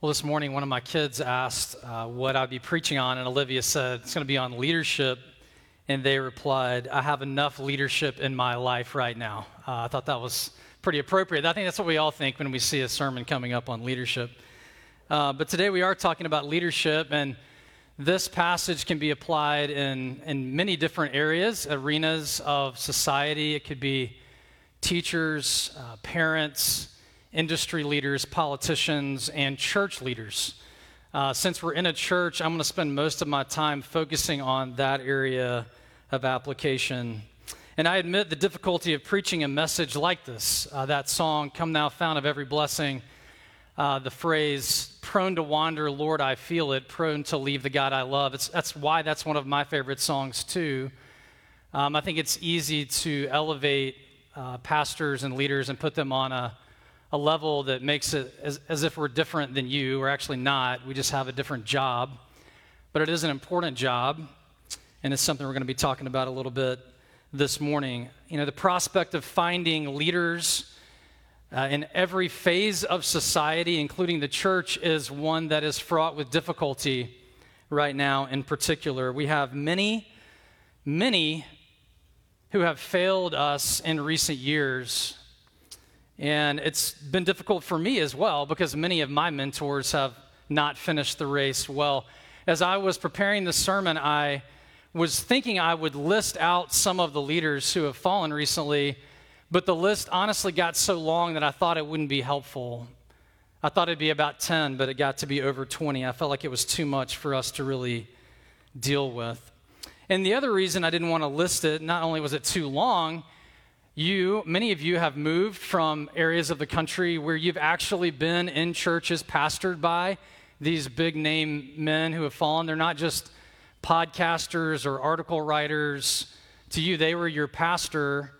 Well, this morning, one of my kids asked uh, what I'd be preaching on, and Olivia said it's going to be on leadership. And they replied, I have enough leadership in my life right now. Uh, I thought that was pretty appropriate. I think that's what we all think when we see a sermon coming up on leadership. Uh, but today we are talking about leadership, and this passage can be applied in, in many different areas, arenas of society. It could be teachers, uh, parents, industry leaders, politicians, and church leaders. Uh, since we're in a church, I'm going to spend most of my time focusing on that area of application. And I admit the difficulty of preaching a message like this. Uh, that song, Come Thou Fount of Every Blessing, uh, the phrase, prone to wander, Lord, I feel it, prone to leave the God I love. It's, that's why that's one of my favorite songs, too. Um, I think it's easy to elevate uh, pastors and leaders and put them on a a level that makes it as, as if we're different than you. We're actually not. We just have a different job. But it is an important job, and it's something we're going to be talking about a little bit this morning. You know, the prospect of finding leaders uh, in every phase of society, including the church, is one that is fraught with difficulty right now in particular. We have many, many who have failed us in recent years and it's been difficult for me as well because many of my mentors have not finished the race well. As I was preparing the sermon, I was thinking I would list out some of the leaders who have fallen recently, but the list honestly got so long that I thought it wouldn't be helpful. I thought it'd be about 10, but it got to be over 20. I felt like it was too much for us to really deal with. And the other reason I didn't want to list it, not only was it too long, you, many of you have moved from areas of the country where you've actually been in churches pastored by these big name men who have fallen. They're not just podcasters or article writers. To you, they were your pastor.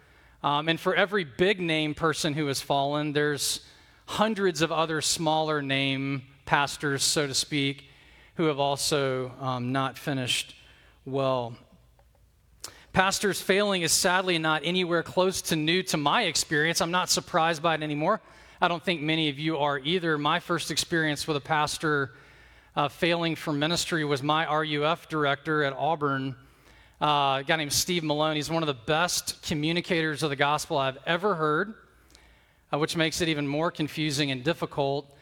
Um, and for every big name person who has fallen, there's hundreds of other smaller name pastors, so to speak, who have also um, not finished well. Pastors failing is sadly not anywhere close to new to my experience. I'm not surprised by it anymore. I don't think many of you are either. My first experience with a pastor uh, failing for ministry was my RUF director at Auburn, uh, a guy named Steve Malone. He's one of the best communicators of the gospel I've ever heard, uh, which makes it even more confusing and difficult.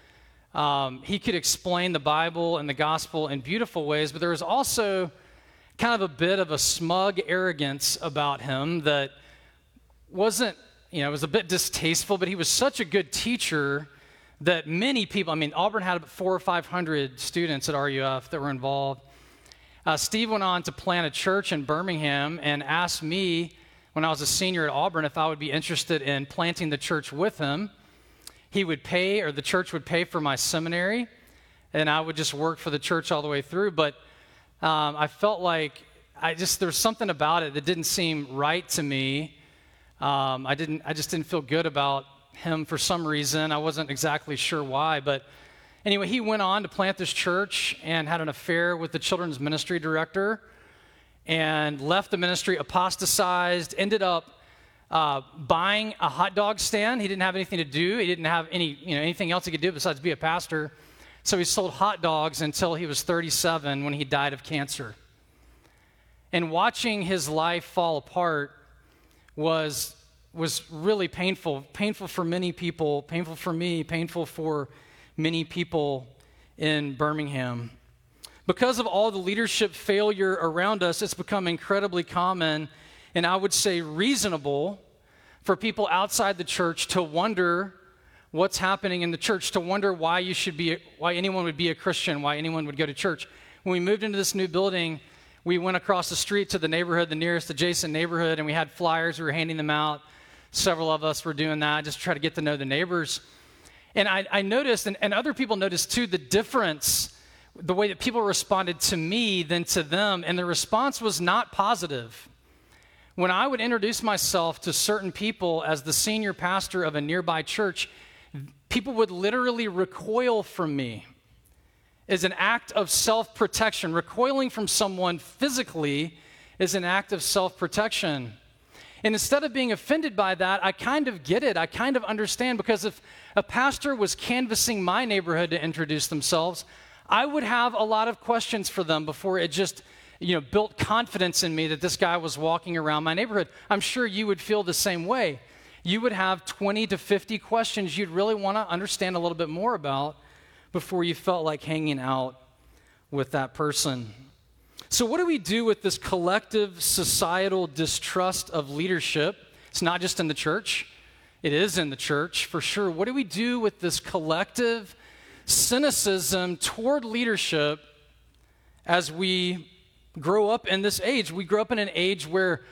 Um, he could explain the Bible and the gospel in beautiful ways, but there was also kind of a bit of a smug arrogance about him that wasn't, you know, it was a bit distasteful, but he was such a good teacher that many people, I mean, Auburn had about four or 500 students at RUF that were involved. Uh, Steve went on to plant a church in Birmingham and asked me when I was a senior at Auburn if I would be interested in planting the church with him. He would pay, or the church would pay for my seminary, and I would just work for the church all the way through. But um, I felt like I just there was something about it that didn't seem right to me. Um, I didn't. I just didn't feel good about him for some reason. I wasn't exactly sure why, but anyway, he went on to plant this church and had an affair with the children's ministry director, and left the ministry, apostatized, ended up uh, buying a hot dog stand. He didn't have anything to do. He didn't have any, you know, anything else he could do besides be a pastor. So he sold hot dogs until he was 37 when he died of cancer. And watching his life fall apart was, was really painful. Painful for many people, painful for me, painful for many people in Birmingham. Because of all the leadership failure around us, it's become incredibly common and I would say reasonable for people outside the church to wonder what's happening in the church to wonder why you should be why anyone would be a christian why anyone would go to church. When we moved into this new building we went across the street to the neighborhood the nearest adjacent neighborhood and we had flyers. We were handing them out. Several of us were doing that just to try to get to know the neighbors. And i, I noticed and, and other people noticed too the difference the way that people responded to me than to them and the response was not positive. When i would introduce myself to certain people as the senior pastor of a nearby church people would literally recoil from me is an act of self protection. Recoiling from someone physically is an act of self protection. And instead of being offended by that, I kind of get it. I kind of understand because if a pastor was canvassing my neighborhood to introduce themselves, I would have a lot of questions for them before it just you know, built confidence in me that this guy was walking around my neighborhood. I'm sure you would feel the same way. You would have 20 to 50 questions you'd really want to understand a little bit more about before you felt like hanging out with that person. So, what do we do with this collective societal distrust of leadership? It's not just in the church, it is in the church for sure. What do we do with this collective cynicism toward leadership as we grow up in this age? We grow up in an age where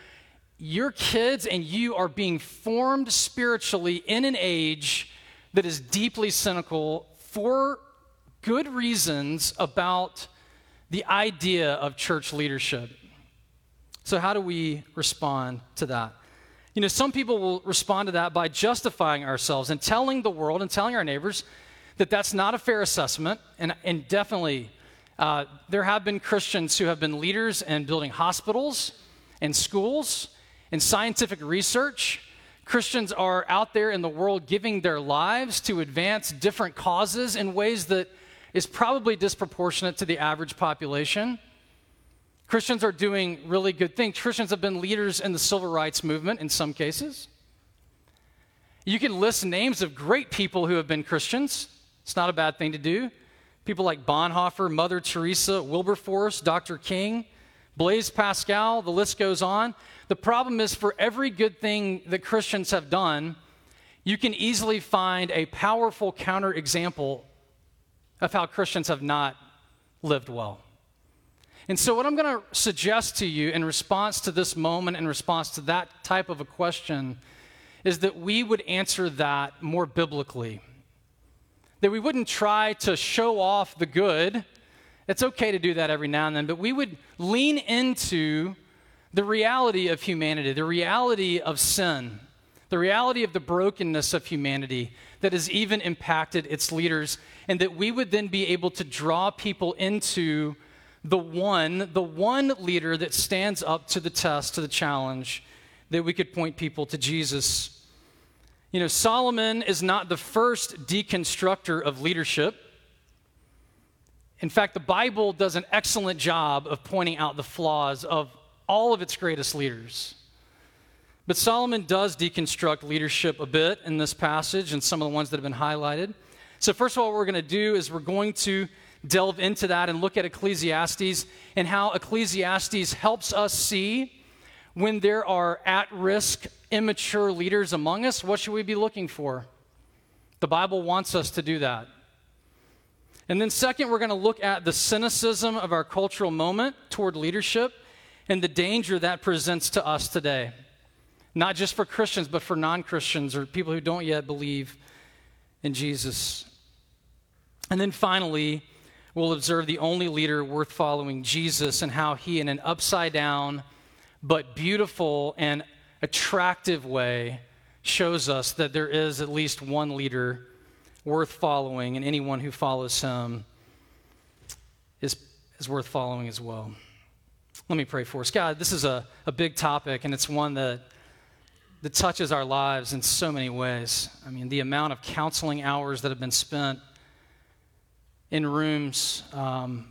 your kids and you are being formed spiritually in an age that is deeply cynical for good reasons about the idea of church leadership. So, how do we respond to that? You know, some people will respond to that by justifying ourselves and telling the world and telling our neighbors that that's not a fair assessment. And, and definitely, uh, there have been Christians who have been leaders in building hospitals and schools and scientific research. Christians are out there in the world giving their lives to advance different causes in ways that is probably disproportionate to the average population. Christians are doing really good things. Christians have been leaders in the civil rights movement in some cases. You can list names of great people who have been Christians. It's not a bad thing to do. People like Bonhoeffer, Mother Teresa, Wilberforce, Dr. King, Blaise Pascal, the list goes on. The problem is for every good thing that Christians have done, you can easily find a powerful counterexample of how Christians have not lived well. And so, what I'm going to suggest to you in response to this moment, in response to that type of a question, is that we would answer that more biblically. That we wouldn't try to show off the good. It's okay to do that every now and then, but we would lean into the reality of humanity, the reality of sin, the reality of the brokenness of humanity that has even impacted its leaders, and that we would then be able to draw people into the one, the one leader that stands up to the test, to the challenge, that we could point people to Jesus. You know, Solomon is not the first deconstructor of leadership. In fact, the Bible does an excellent job of pointing out the flaws of all of its greatest leaders. But Solomon does deconstruct leadership a bit in this passage and some of the ones that have been highlighted. So, first of all, what we're going to do is we're going to delve into that and look at Ecclesiastes and how Ecclesiastes helps us see when there are at risk, immature leaders among us. What should we be looking for? The Bible wants us to do that. And then, second, we're going to look at the cynicism of our cultural moment toward leadership and the danger that presents to us today not just for Christians, but for non Christians or people who don't yet believe in Jesus. And then finally, we'll observe the only leader worth following, Jesus, and how he, in an upside down but beautiful and attractive way, shows us that there is at least one leader worth following, and anyone who follows him is, is worth following as well. Let me pray for us. God, this is a, a big topic, and it's one that that touches our lives in so many ways. I mean, the amount of counseling hours that have been spent in rooms, um,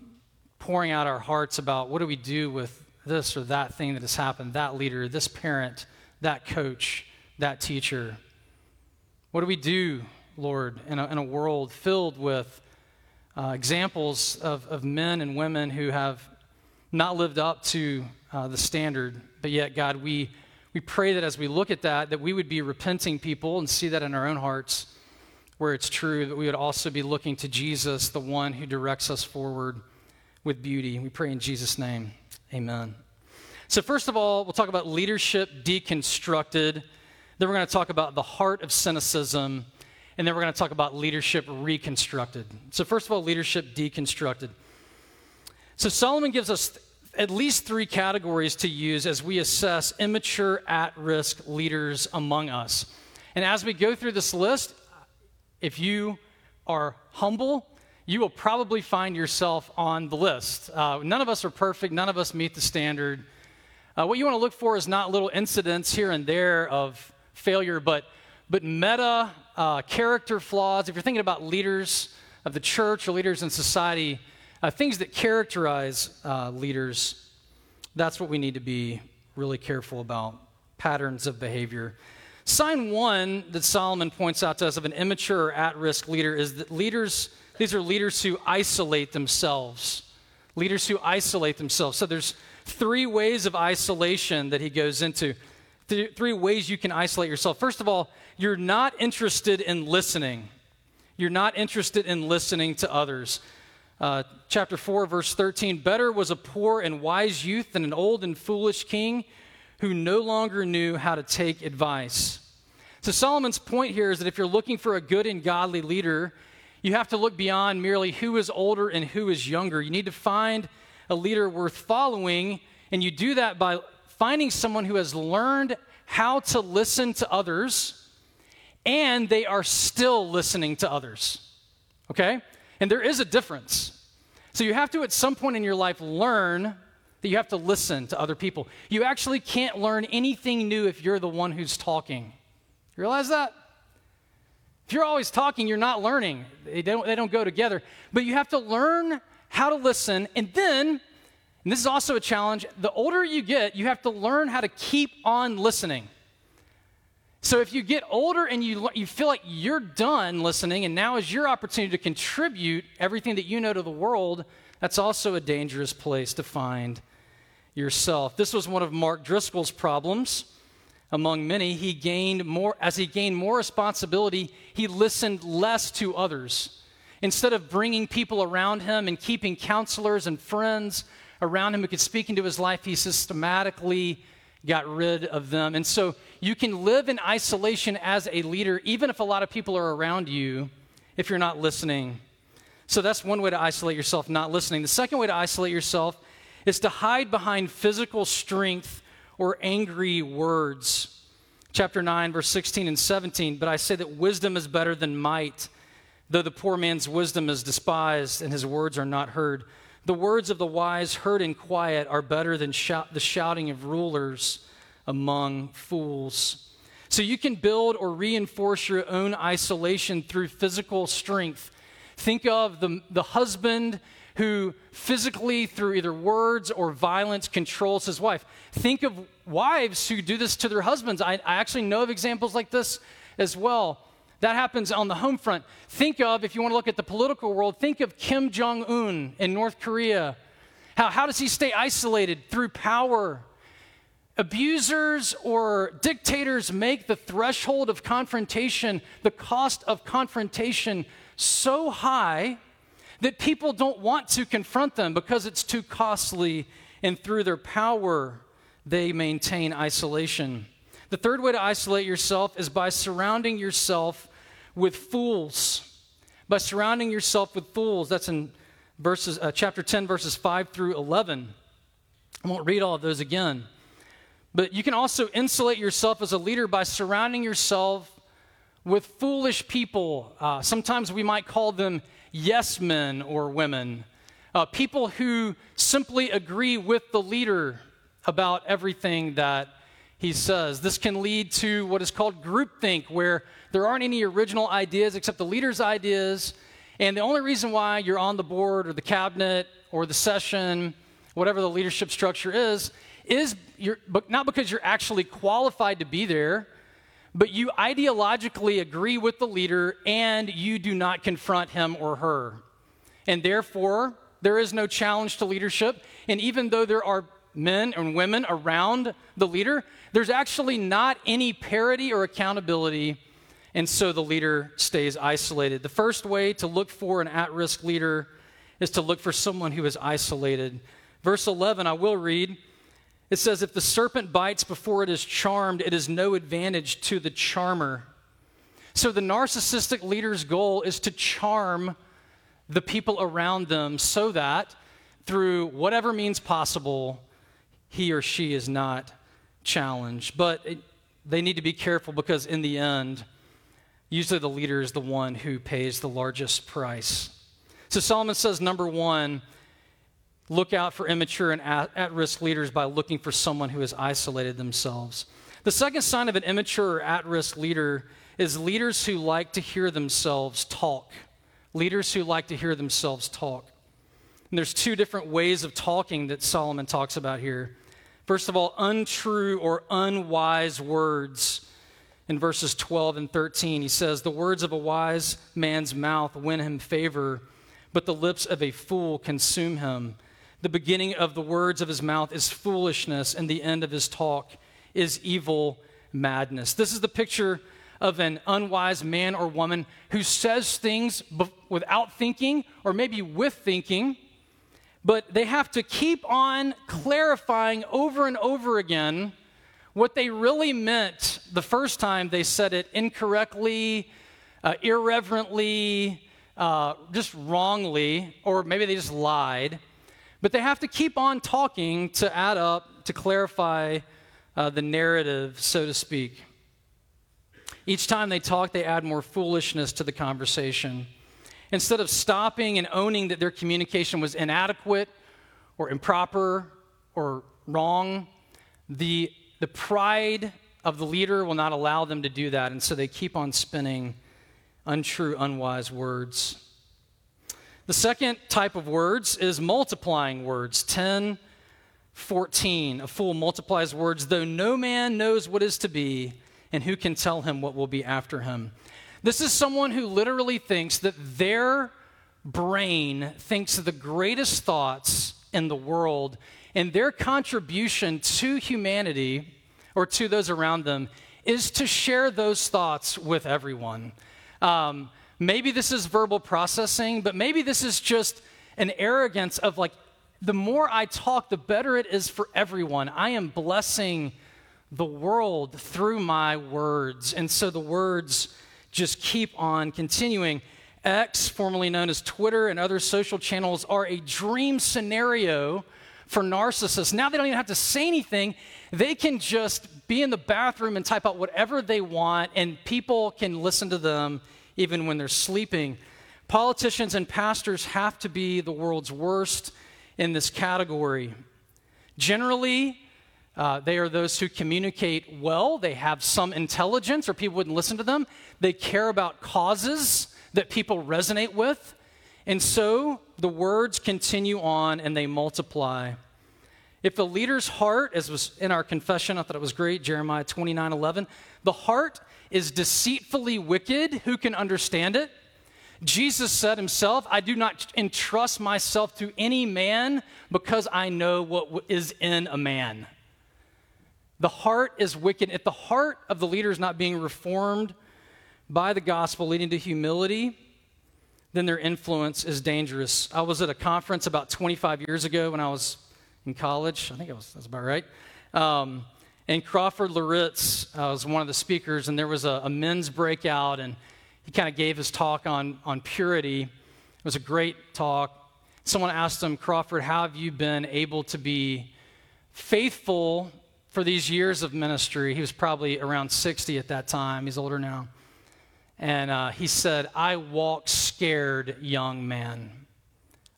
pouring out our hearts about what do we do with this or that thing that has happened, that leader, this parent, that coach, that teacher. What do we do, Lord, in a, in a world filled with uh, examples of, of men and women who have not lived up to uh, the standard, but yet, God, we we pray that as we look at that, that we would be repenting people and see that in our own hearts where it's true, that we would also be looking to Jesus, the one who directs us forward with beauty. We pray in Jesus' name. Amen. So, first of all, we'll talk about leadership deconstructed. Then we're going to talk about the heart of cynicism. And then we're going to talk about leadership reconstructed. So, first of all, leadership deconstructed. So, Solomon gives us at least three categories to use as we assess immature, at risk leaders among us. And as we go through this list, if you are humble, you will probably find yourself on the list. Uh, none of us are perfect, none of us meet the standard. Uh, what you want to look for is not little incidents here and there of failure, but, but meta uh, character flaws. If you're thinking about leaders of the church or leaders in society, uh, things that characterize uh, leaders, that's what we need to be really careful about patterns of behavior. Sign one that Solomon points out to us of an immature or at risk leader is that leaders, these are leaders who isolate themselves. Leaders who isolate themselves. So there's three ways of isolation that he goes into. three ways you can isolate yourself. First of all, you're not interested in listening. You're not interested in listening to others. Uh, chapter 4, verse 13 Better was a poor and wise youth than an old and foolish king who no longer knew how to take advice. So, Solomon's point here is that if you're looking for a good and godly leader, you have to look beyond merely who is older and who is younger. You need to find a leader worth following, and you do that by finding someone who has learned how to listen to others and they are still listening to others. Okay? And there is a difference. So you have to, at some point in your life, learn that you have to listen to other people. You actually can't learn anything new if you're the one who's talking. You realize that? If you're always talking, you're not learning. They don't, they don't go together. But you have to learn how to listen. And then, and this is also a challenge, the older you get, you have to learn how to keep on listening. So if you get older and you, you feel like you're done listening, and now is your opportunity to contribute everything that you know to the world, that's also a dangerous place to find yourself. This was one of Mark Driscoll's problems among many. He gained more, as he gained more responsibility, he listened less to others. Instead of bringing people around him and keeping counselors and friends around him who could speak into his life, he systematically got rid of them. And so you can live in isolation as a leader, even if a lot of people are around you, if you're not listening. So that's one way to isolate yourself, not listening. The second way to isolate yourself is to hide behind physical strength or angry words. Chapter 9, verse 16 and 17. But I say that wisdom is better than might, though the poor man's wisdom is despised and his words are not heard. The words of the wise heard in quiet are better than shout, the shouting of rulers among fools. So you can build or reinforce your own isolation through physical strength. Think of the, the husband who physically, through either words or violence, controls his wife. Think of wives who do this to their husbands. I, I actually know of examples like this as well. That happens on the home front. Think of, if you want to look at the political world, think of Kim Jong un in North Korea. How, how does he stay isolated? Through power. Abusers or dictators make the threshold of confrontation, the cost of confrontation, so high that people don't want to confront them because it's too costly, and through their power, they maintain isolation. The third way to isolate yourself is by surrounding yourself with fools. By surrounding yourself with fools. That's in verses, uh, chapter 10, verses 5 through 11. I won't read all of those again. But you can also insulate yourself as a leader by surrounding yourself with foolish people. Uh, sometimes we might call them yes men or women, uh, people who simply agree with the leader about everything that he says. This can lead to what is called groupthink, where there aren't any original ideas except the leader's ideas. And the only reason why you're on the board or the cabinet or the session, whatever the leadership structure is, is you're, not because you're actually qualified to be there, but you ideologically agree with the leader and you do not confront him or her. And therefore, there is no challenge to leadership. And even though there are men and women around the leader, there's actually not any parity or accountability. And so the leader stays isolated. The first way to look for an at risk leader is to look for someone who is isolated. Verse 11, I will read. It says, If the serpent bites before it is charmed, it is no advantage to the charmer. So the narcissistic leader's goal is to charm the people around them so that through whatever means possible, he or she is not challenged. But it, they need to be careful because, in the end, usually the leader is the one who pays the largest price. So Solomon says, number one, look out for immature and at risk leaders by looking for someone who has isolated themselves. The second sign of an immature or at risk leader is leaders who like to hear themselves talk. Leaders who like to hear themselves talk. And there's two different ways of talking that Solomon talks about here. First of all, untrue or unwise words. In verses 12 and 13, he says, The words of a wise man's mouth win him favor, but the lips of a fool consume him. The beginning of the words of his mouth is foolishness, and the end of his talk is evil madness. This is the picture of an unwise man or woman who says things without thinking, or maybe with thinking, but they have to keep on clarifying over and over again what they really meant the first time they said it incorrectly, uh, irreverently, uh, just wrongly, or maybe they just lied. But they have to keep on talking to add up, to clarify uh, the narrative, so to speak. Each time they talk, they add more foolishness to the conversation. Instead of stopping and owning that their communication was inadequate or improper or wrong, the, the pride of the leader will not allow them to do that. And so they keep on spinning untrue, unwise words. The second type of words is multiplying words. 10, 14. A fool multiplies words, though no man knows what is to be, and who can tell him what will be after him. This is someone who literally thinks that their brain thinks the greatest thoughts in the world, and their contribution to humanity or to those around them is to share those thoughts with everyone. Um, Maybe this is verbal processing, but maybe this is just an arrogance of like, the more I talk, the better it is for everyone. I am blessing the world through my words. And so the words just keep on continuing. X, formerly known as Twitter, and other social channels are a dream scenario for narcissists. Now they don't even have to say anything, they can just be in the bathroom and type out whatever they want, and people can listen to them even when they're sleeping. Politicians and pastors have to be the world's worst in this category. Generally, uh, they are those who communicate well. They have some intelligence, or people wouldn't listen to them. They care about causes that people resonate with. And so the words continue on and they multiply. If the leader's heart, as was in our confession, I thought it was great, Jeremiah 29 11, the heart is deceitfully wicked. Who can understand it? Jesus said himself, I do not entrust myself to any man because I know what is in a man. The heart is wicked. If the heart of the leader is not being reformed by the gospel, leading to humility, then their influence is dangerous. I was at a conference about 25 years ago when I was in college. I think it was, that's about right. Um, and Crawford Loritts uh, was one of the speakers, and there was a, a men's breakout, and he kind of gave his talk on, on purity. It was a great talk. Someone asked him, Crawford, how have you been able to be faithful for these years of ministry? He was probably around 60 at that time. He's older now. And uh, he said, I walk scared, young man.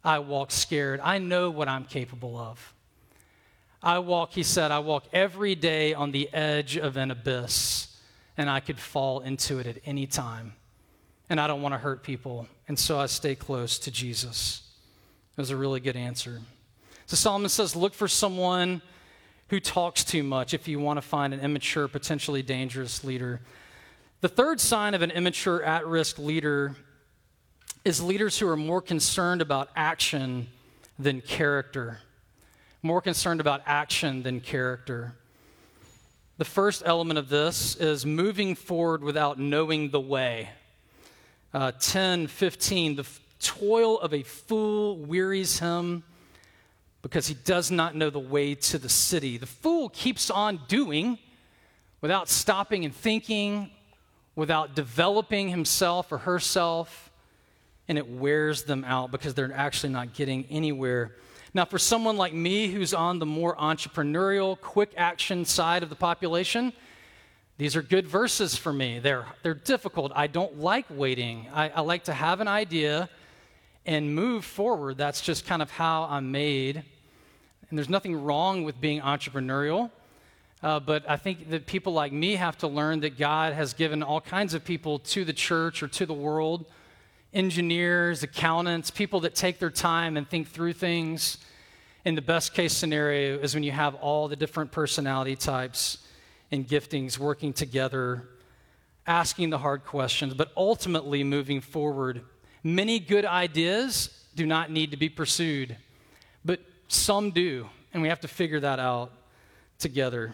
I walk scared. I know what I'm capable of. I walk, he said, I walk every day on the edge of an abyss, and I could fall into it at any time. And I don't want to hurt people, and so I stay close to Jesus. It was a really good answer. So Solomon says, look for someone who talks too much if you want to find an immature, potentially dangerous leader. The third sign of an immature, at risk leader is leaders who are more concerned about action than character more concerned about action than character. The first element of this is moving forward without knowing the way. Uh, 10, 15, the toil of a fool wearies him because he does not know the way to the city. The fool keeps on doing without stopping and thinking, without developing himself or herself, and it wears them out because they're actually not getting anywhere now, for someone like me who's on the more entrepreneurial, quick action side of the population, these are good verses for me. They're, they're difficult. I don't like waiting. I, I like to have an idea and move forward. That's just kind of how I'm made. And there's nothing wrong with being entrepreneurial. Uh, but I think that people like me have to learn that God has given all kinds of people to the church or to the world engineers, accountants, people that take their time and think through things. And the best case scenario is when you have all the different personality types and giftings working together, asking the hard questions, but ultimately moving forward. Many good ideas do not need to be pursued, some do, and we have to figure that out together.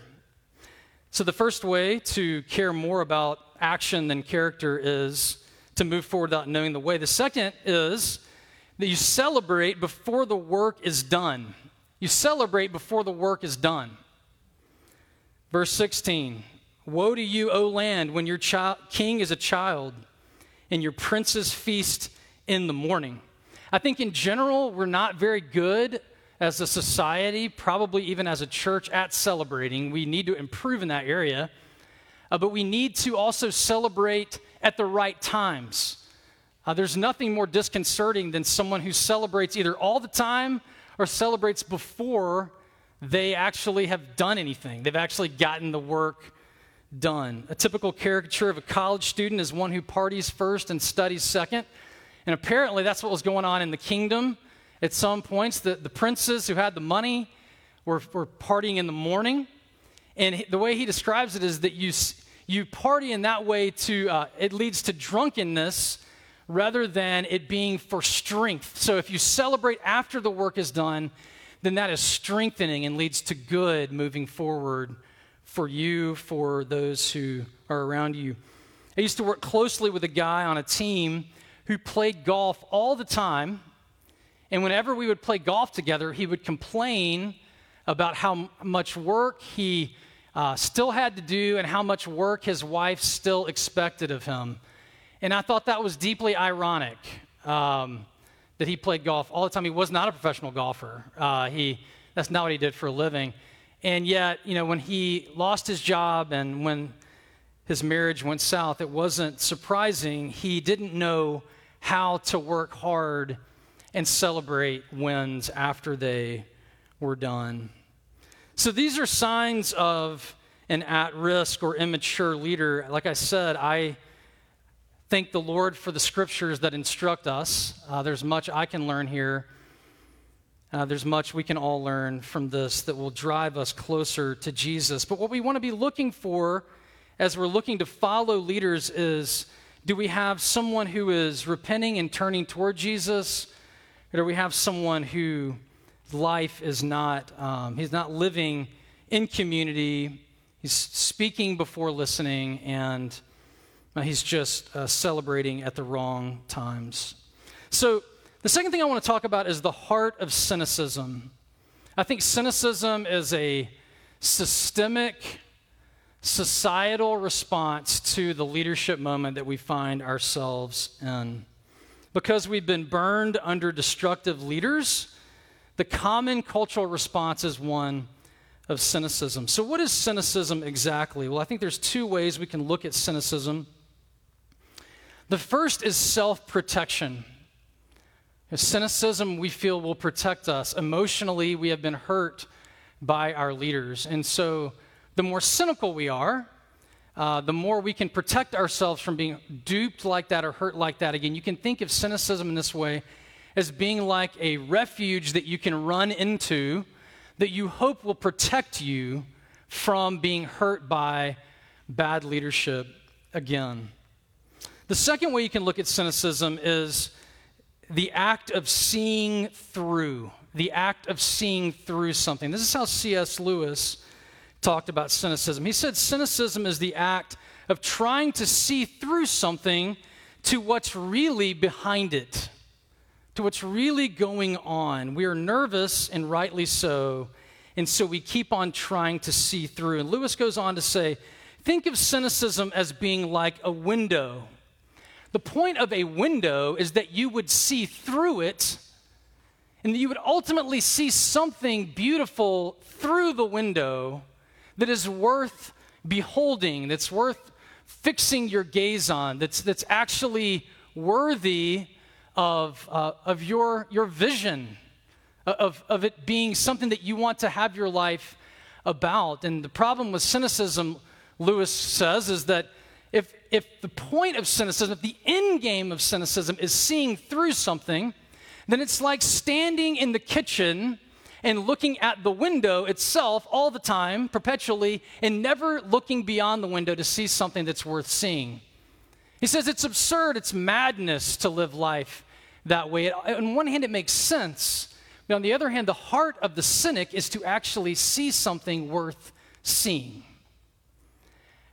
So, the first way to care more about action than character is to move forward without knowing the way. The second is that you celebrate before the work is done. You celebrate before the work is done. Verse 16 Woe to you, O land, when your king is a child and your princes feast in the morning. I think in general, we're not very good as a society, probably even as a church, at celebrating. We need to improve in that area. Uh, but we need to also celebrate at the right times. Uh, there's nothing more disconcerting than someone who celebrates either all the time or celebrates before they actually have done anything. They've actually gotten the work done. A typical caricature of a college student is one who parties first and studies second. And apparently, that's what was going on in the kingdom. At some points, the, the princes who had the money were, were partying in the morning. And the way he describes it is that you, you party in that way to, uh, it leads to drunkenness rather than it being for strength. So if you celebrate after the work is done, then that is strengthening and leads to good moving forward for you, for those who are around you. I used to work closely with a guy on a team who played golf all the time. And whenever we would play golf together, he would complain about how much work he uh, still had to do and how much work his wife still expected of him. And I thought that was deeply ironic um, that he played golf all the time. He was not a professional golfer. Uh, he, that's not what he did for a living. And yet, you know, when he lost his job and when his marriage went south, it wasn't surprising. He didn't know how to work hard and celebrate wins after they were done. So these are signs of an at risk or immature leader. Like I said, I thank the Lord for the scriptures that instruct us. Uh, there's much I can learn here. Uh, there's much we can all learn from this that will drive us closer to Jesus. But what we want to be looking for as we're looking to follow leaders is do we have someone who is repenting and turning toward Jesus? Or do we have someone who life is not, um, he's not living in community. He's speaking before listening, and uh, he's just uh, celebrating at the wrong times. So, the second thing I want to talk about is the heart of cynicism. I think cynicism is a systemic, societal response to the leadership moment that we find ourselves in. Because we've been burned under destructive leaders, the common cultural response is one of cynicism. So, what is cynicism exactly? Well, I think there's two ways we can look at cynicism. The first is self protection. Cynicism, we feel, will protect us. Emotionally, we have been hurt by our leaders. And so, the more cynical we are, uh, the more we can protect ourselves from being duped like that or hurt like that again. You can think of cynicism in this way as being like a refuge that you can run into that you hope will protect you from being hurt by bad leadership again. The second way you can look at cynicism is the act of seeing through, the act of seeing through something. This is how C.S. Lewis talked about cynicism. He said cynicism is the act of trying to see through something to what's really behind it to what's really going on. We are nervous, and rightly so, and so we keep on trying to see through. And Lewis goes on to say, think of cynicism as being like a window. The point of a window is that you would see through it and that you would ultimately see something beautiful through the window that is worth beholding, that's worth fixing your gaze on, that's, that's actually worthy of, uh, of your, your vision, of, of it being something that you want to have your life about. And the problem with cynicism, Lewis says, is that if, if the point of cynicism, if the end game of cynicism is seeing through something, then it's like standing in the kitchen and looking at the window itself all the time, perpetually, and never looking beyond the window to see something that's worth seeing. He says it's absurd, it's madness to live life that way. On one hand, it makes sense, but on the other hand, the heart of the cynic is to actually see something worth seeing.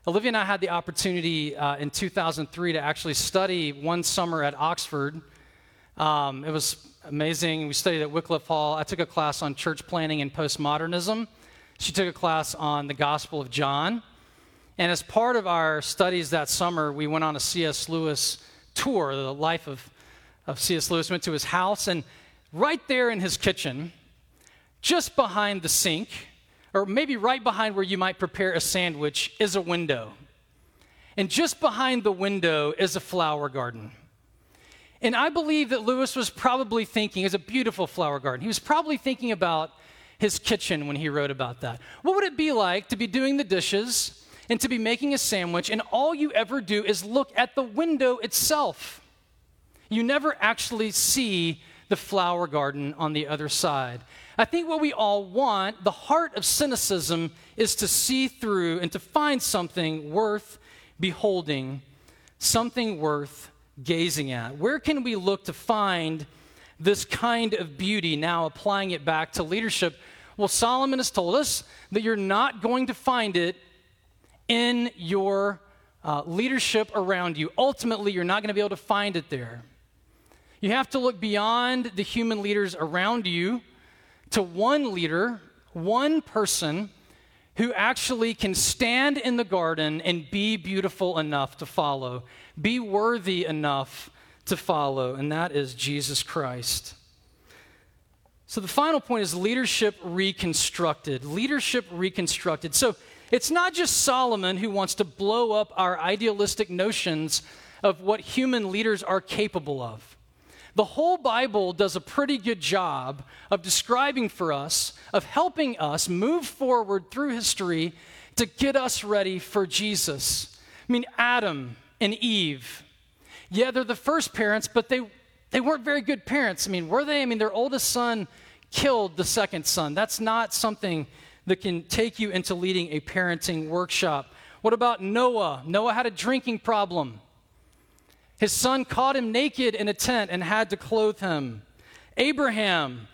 Olivia and I had the opportunity uh, in 2003 to actually study one summer at Oxford. Um, it was amazing. We studied at Wycliffe Hall. I took a class on church planning and postmodernism. She took a class on the Gospel of John. And as part of our studies that summer, we went on a C.S. Lewis tour, the life of, of C.S. Lewis. Went to his house, and right there in his kitchen, just behind the sink, or maybe right behind where you might prepare a sandwich, is a window. And just behind the window is a flower garden. And I believe that Lewis was probably thinking, it's a beautiful flower garden. He was probably thinking about his kitchen when he wrote about that. What would it be like to be doing the dishes and to be making a sandwich, and all you ever do is look at the window itself? You never actually see the flower garden on the other side. I think what we all want, the heart of cynicism, is to see through and to find something worth beholding, something worth gazing at? Where can we look to find this kind of beauty now applying it back to leadership? Well, Solomon has told us that you're not going to find it in your uh, leadership around you. Ultimately, you're not going to be able to find it there. You have to look beyond the human leaders around you to one leader, one person who actually can stand in the garden and be beautiful enough to follow, be worthy enough to follow, and that is Jesus Christ. So the final point is leadership reconstructed. Leadership reconstructed. So it's not just Solomon who wants to blow up our idealistic notions of what human leaders are capable of. The whole Bible does a pretty good job of describing for us, of helping us move forward through history to get us ready for Jesus. I mean, Adam and Eve, yeah, they're the first parents, but they, they weren't very good parents. I mean, were they? I mean, their oldest son killed the second son. That's not something that can take you into leading a parenting workshop. What about Noah? Noah had a drinking problem. His son caught him naked in a tent and had to clothe him. Abraham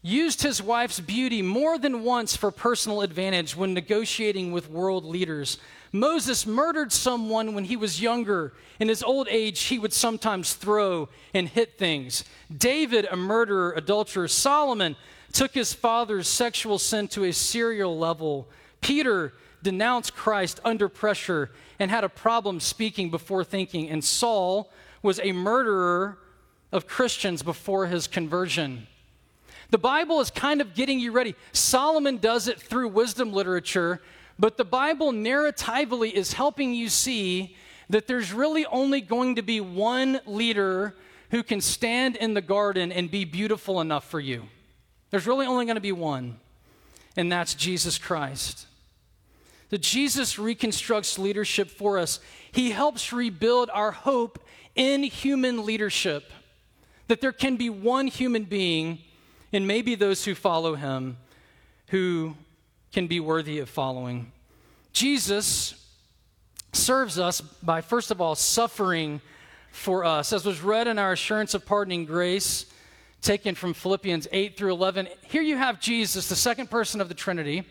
used his wife's beauty more than once for personal advantage when negotiating with world leaders. Moses murdered someone when he was younger. In his old age, he would sometimes throw and hit things. David, a murderer, adulterer. Solomon took his father's sexual sin to a serial level. Peter denounced Christ under pressure and had a problem speaking before thinking. And Saul was a murderer of Christians before his conversion. The Bible is kind of getting you ready. Solomon does it through wisdom literature, but the Bible narratively is helping you see that there's really only going to be one leader who can stand in the garden and be beautiful enough for you. There's really only going to be one, and that's Jesus Christ that Jesus reconstructs leadership for us. He helps rebuild our hope in human leadership, that there can be one human being, and maybe those who follow him, who can be worthy of following. Jesus serves us by, first of all, suffering for us. As was read in our assurance of pardoning grace, taken from Philippians 8 through 11, here you have Jesus, the second person of the Trinity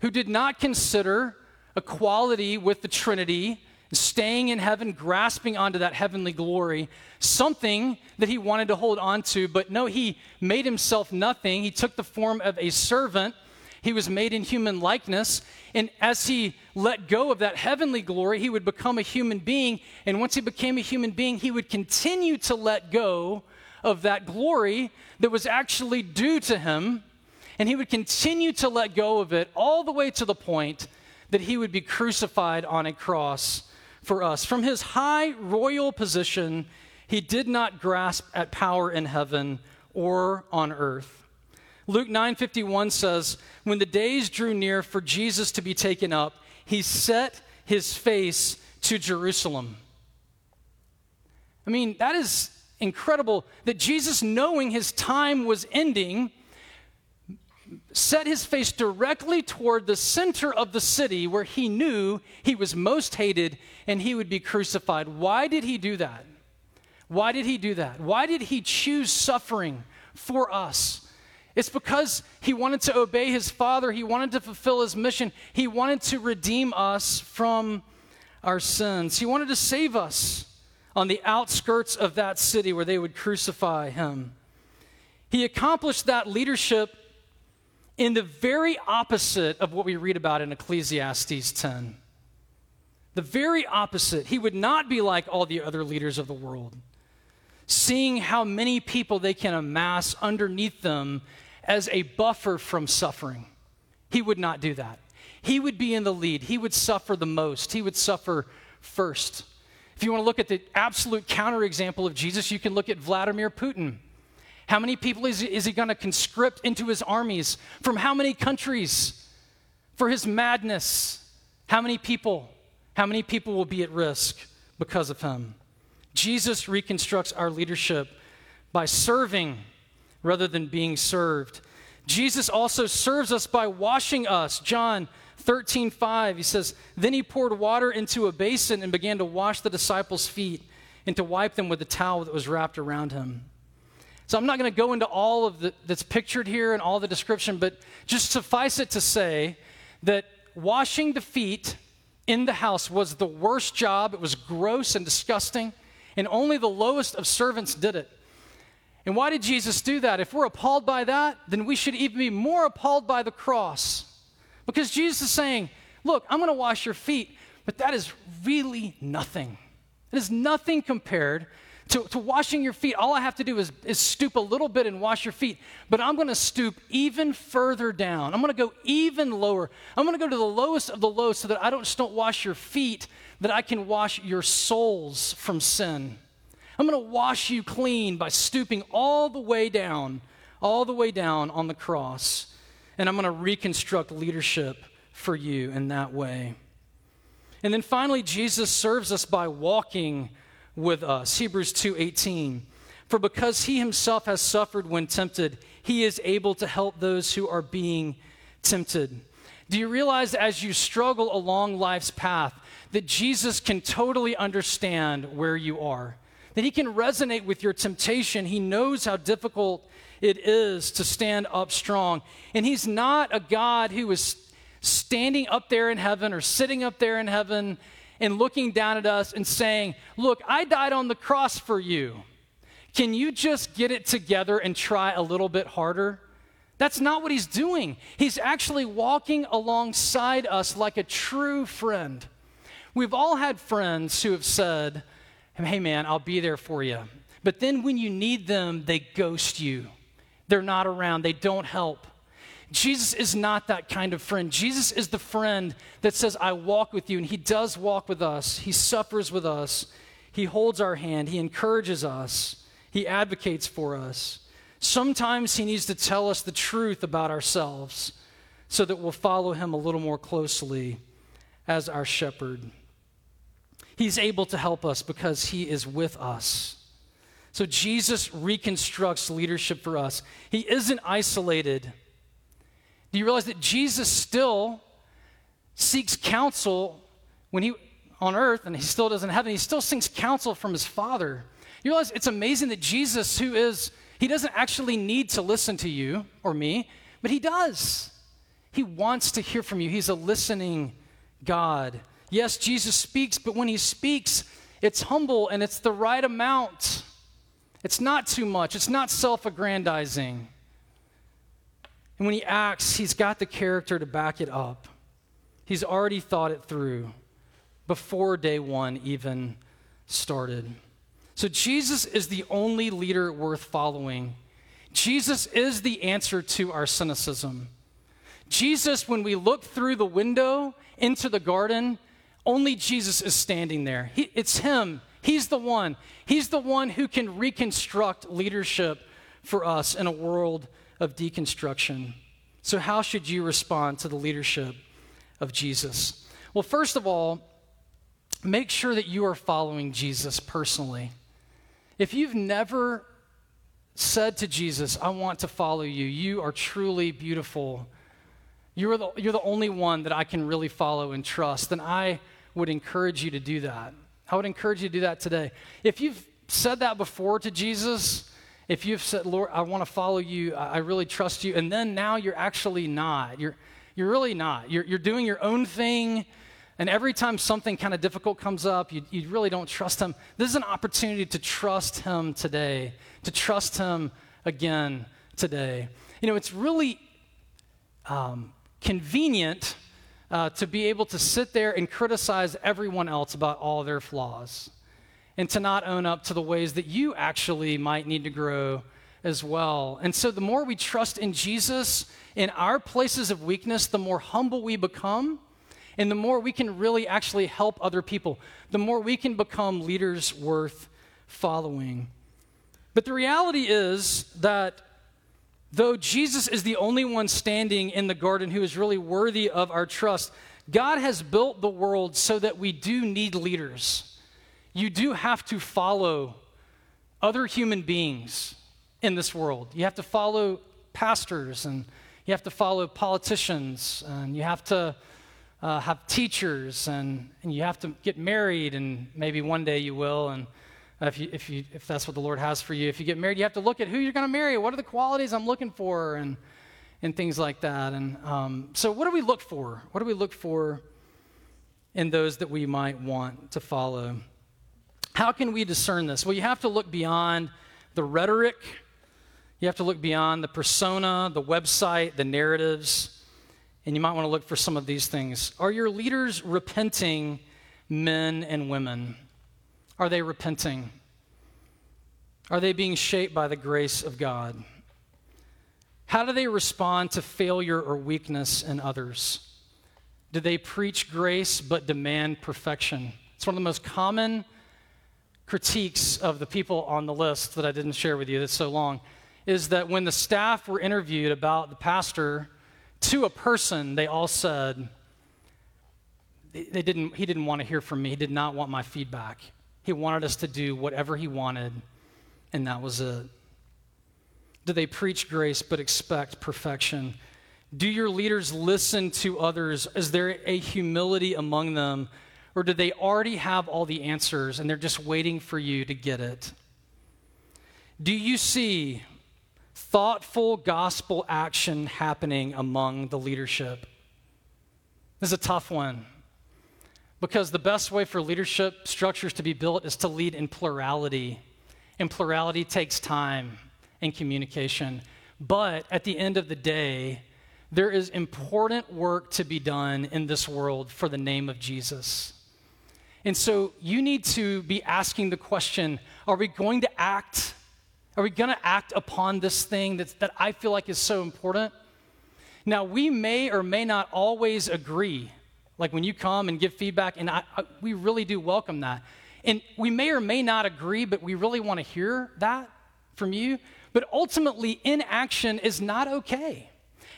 who did not consider equality with the Trinity, staying in heaven, grasping onto that heavenly glory, something that he wanted to hold on to. But no, he made himself nothing. He took the form of a servant. He was made in human likeness. And as he let go of that heavenly glory, he would become a human being. And once he became a human being, he would continue to let go of that glory that was actually due to him and he would continue to let go of it all the way to the point that he would be crucified on a cross for us. From his high royal position, He did not grasp at power in heaven or on earth. Luke 9:51 says, "When the days drew near for Jesus to be taken up, he set his face to Jerusalem." I mean, that is incredible that Jesus knowing his time was ending set his face directly toward the center of the city where he knew he was most hated and he would be crucified. Why did he do that? Why did he do that? Why did he choose suffering for us? It's because he wanted to obey his father, he wanted to fulfill his mission, he wanted to redeem us from our sins, he wanted to save us on the outskirts of that city where they would crucify him. He accomplished that leadership in the very opposite of what we read about in Ecclesiastes 10. The very opposite. He would not be like all the other leaders of the world, seeing how many people they can amass underneath them as a buffer from suffering. He would not do that. He would be in the lead. He would suffer the most. He would suffer first. If you want to look at the absolute counterexample of Jesus, you can look at Vladimir Putin. How many people is, is he going to conscript into his armies? From how many countries? For his madness. How many people? How many people will be at risk because of him? Jesus reconstructs our leadership by serving rather than being served. Jesus also serves us by washing us. John 13, 5, he says, Then he poured water into a basin and began to wash the disciples' feet and to wipe them with the towel that was wrapped around him. So I'm not going to go into all of the, that's pictured here and all the description, but just suffice it to say that washing the feet in the house was the worst job. It was gross and disgusting, and only the lowest of servants did it. And why did Jesus do that? If we're appalled by that, then we should even be more appalled by the cross. Because Jesus is saying, Look, I'm going to wash your feet, but that is really nothing. It is nothing compared to, to washing your feet, all I have to do is, is stoop a little bit and wash your feet. But I'm going to stoop even further down. I'm going to go even lower. I'm going to go to the lowest of the low so that I don't just don't wash your feet, that I can wash your souls from sin. I'm going to wash you clean by stooping all the way down, all the way down on the cross. And I'm going to reconstruct leadership for you in that way. And then finally, Jesus serves us by walking with us. Hebrews 2:18. For because he himself has suffered when tempted, he is able to help those who are being tempted. Do you realize as you struggle along life's path that Jesus can totally understand where you are? That he can resonate with your temptation. He knows how difficult it is to stand up strong. And he's not a God who is standing up there in heaven or sitting up there in heaven and looking down at us and saying, Look, I died on the cross for you. Can you just get it together and try a little bit harder? That's not what he's doing. He's actually walking alongside us like a true friend. We've all had friends who have said, Hey, man, I'll be there for you. But then when you need them, they ghost you. They're not around, they don't help. Jesus is not that kind of friend. Jesus is the friend that says, I walk with you, and he does walk with us. He suffers with us. He holds our hand. He encourages us. He advocates for us. Sometimes he needs to tell us the truth about ourselves so that we'll follow him a little more closely as our shepherd. He's able to help us because he is with us. So Jesus reconstructs leadership for us. He isn't isolated. Do you realize that Jesus still seeks counsel when he on earth and he still does in heaven, he still seeks counsel from his Father. You realize it's amazing that Jesus, who is, he doesn't actually need to listen to you or me, but he does. He wants to hear from you. He's a listening God. Yes, Jesus speaks, but when he speaks, it's humble and it's the right amount. It's not too much, it's not self aggrandizing. And when he acts, he's got the character to back it up. He's already thought it through before day one even started. So Jesus is the only leader worth following. Jesus is the answer to our cynicism. Jesus, when we look through the window into the garden, only Jesus is standing there. He, it's Him. He's the one. He's the one who can reconstruct leadership for us in a world of deconstruction. So, how should you respond to the leadership of Jesus? Well, first of all, make sure that you are following Jesus personally. If you've never said to Jesus, I want to follow you, you are truly beautiful. You're the, you're the only one that I can really follow and trust. then I would encourage you to do that. I would encourage you to do that today. If you've said that before to Jesus, if you've said, Lord, I want to follow you, I really trust you, and then now you're actually not, you're, you're really not. You're, you're doing your own thing, and every time something kind of difficult comes up, you, you really don't trust Him. This is an opportunity to trust Him today, to trust Him again today. You know, it's really um, convenient uh, to be able to sit there and criticize everyone else about all their flaws and to not own up to the ways that you actually might need to grow as well. And so, the more we trust in Jesus in our places of weakness, the more humble we become, and the more we can really actually help other people, the more we can become leaders worth following. But the reality is that Though Jesus is the only one standing in the garden who is really worthy of our trust, God has built the world so that we do need leaders. You do have to follow other human beings in this world. You have to follow pastors and you have to follow politicians and you have to uh, have teachers and, and you have to get married and maybe one day you will and if, you, if, you, if that's what the Lord has for you. If you get married, you have to look at who you're going to marry. What are the qualities I'm looking for? And, and things like that. And um, so, what do we look for? What do we look for in those that we might want to follow? How can we discern this? Well, you have to look beyond the rhetoric, you have to look beyond the persona, the website, the narratives, and you might want to look for some of these things. Are your leaders repenting men and women? Are they repenting? Are they being shaped by the grace of God? How do they respond to failure or weakness in others? Do they preach grace but demand perfection? It's one of the most common critiques of the people on the list that I didn't share with you that's so long is that when the staff were interviewed about the pastor to a person, they all said, they didn't, he didn't want to hear from me. He did not want my feedback. He wanted us to do whatever He wanted, and that was it. Do they preach grace but expect perfection? Do your leaders listen to others? Is there a humility among them? Or do they already have all the answers and they're just waiting for you to get it? Do you see thoughtful gospel action happening among the leadership? This is a tough one. Because the best way for leadership structures to be built is to lead in plurality. And plurality takes time and communication. But at the end of the day, there is important work to be done in this world for the name of Jesus. And so you need to be asking the question are we going to act? Are we going to act upon this thing that, that I feel like is so important? Now, we may or may not always agree like when you come and give feedback, and I, I, we really do welcome that. And we may or may not agree, but we really want to hear that from you. But ultimately, inaction is not okay.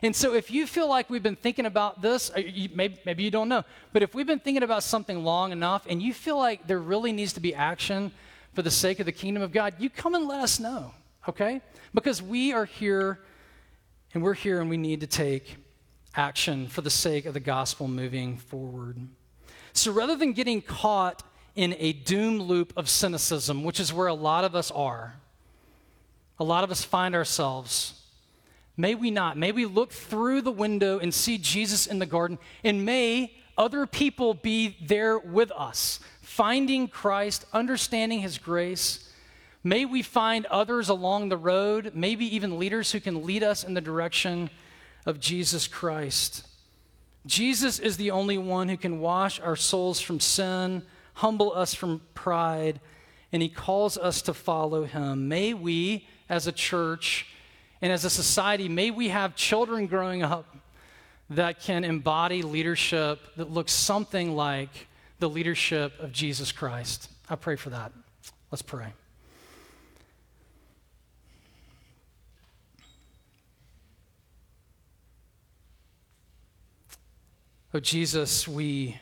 And so, if you feel like we've been thinking about this, uh, you, maybe, maybe you don't know, but if we've been thinking about something long enough and you feel like there really needs to be action for the sake of the kingdom of God, you come and let us know, okay? Because we are here and we're here and we need to take action for the sake of the gospel moving forward. So rather than getting caught in a doom loop of cynicism, which is where a lot of us are, a lot of us find ourselves. May we not. May we look through the window and see Jesus in the garden, and may other people be there with us, finding Christ, understanding his grace. May we find others along the road, maybe even leaders who can lead us in the direction of Jesus Christ. Jesus is the only one who can wash our souls from sin, humble us from pride, and he calls us to follow him. May we, as a church and as a society, may we have children growing up that can embody leadership that looks something like the leadership of Jesus Christ. I pray for that. Let's pray. Oh, Jesus, we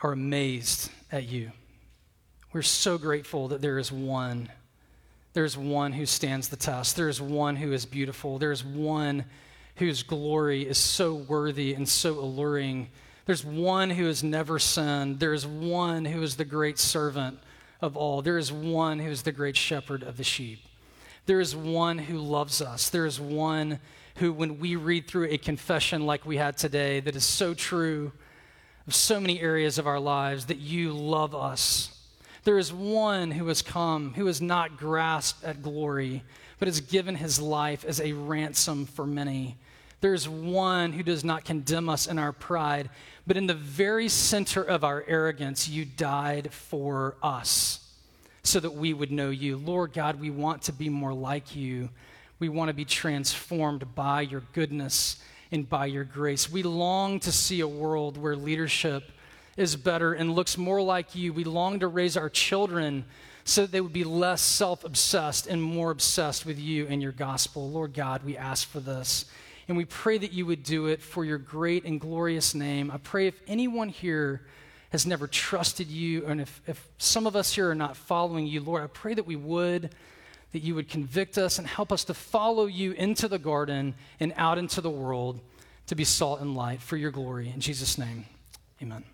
are amazed at you. We're so grateful that there is one. There is one who stands the test. There is one who is beautiful. There is one whose glory is so worthy and so alluring. There's one who has never sinned. There is one who is the great servant of all. There is one who is the great shepherd of the sheep. There is one who loves us. There is one who, when we read through a confession like we had today, that is so true of so many areas of our lives, that you love us. There is one who has come, who has not grasped at glory, but has given his life as a ransom for many. There is one who does not condemn us in our pride, but in the very center of our arrogance, you died for us so that we would know you. Lord God, we want to be more like you. We want to be transformed by your goodness and by your grace. We long to see a world where leadership is better and looks more like you. We long to raise our children so that they would be less self obsessed and more obsessed with you and your gospel. Lord God, we ask for this. And we pray that you would do it for your great and glorious name. I pray if anyone here has never trusted you, and if, if some of us here are not following you, Lord, I pray that we would, that you would convict us and help us to follow you into the garden and out into the world to be salt and light for your glory. In Jesus' name, amen.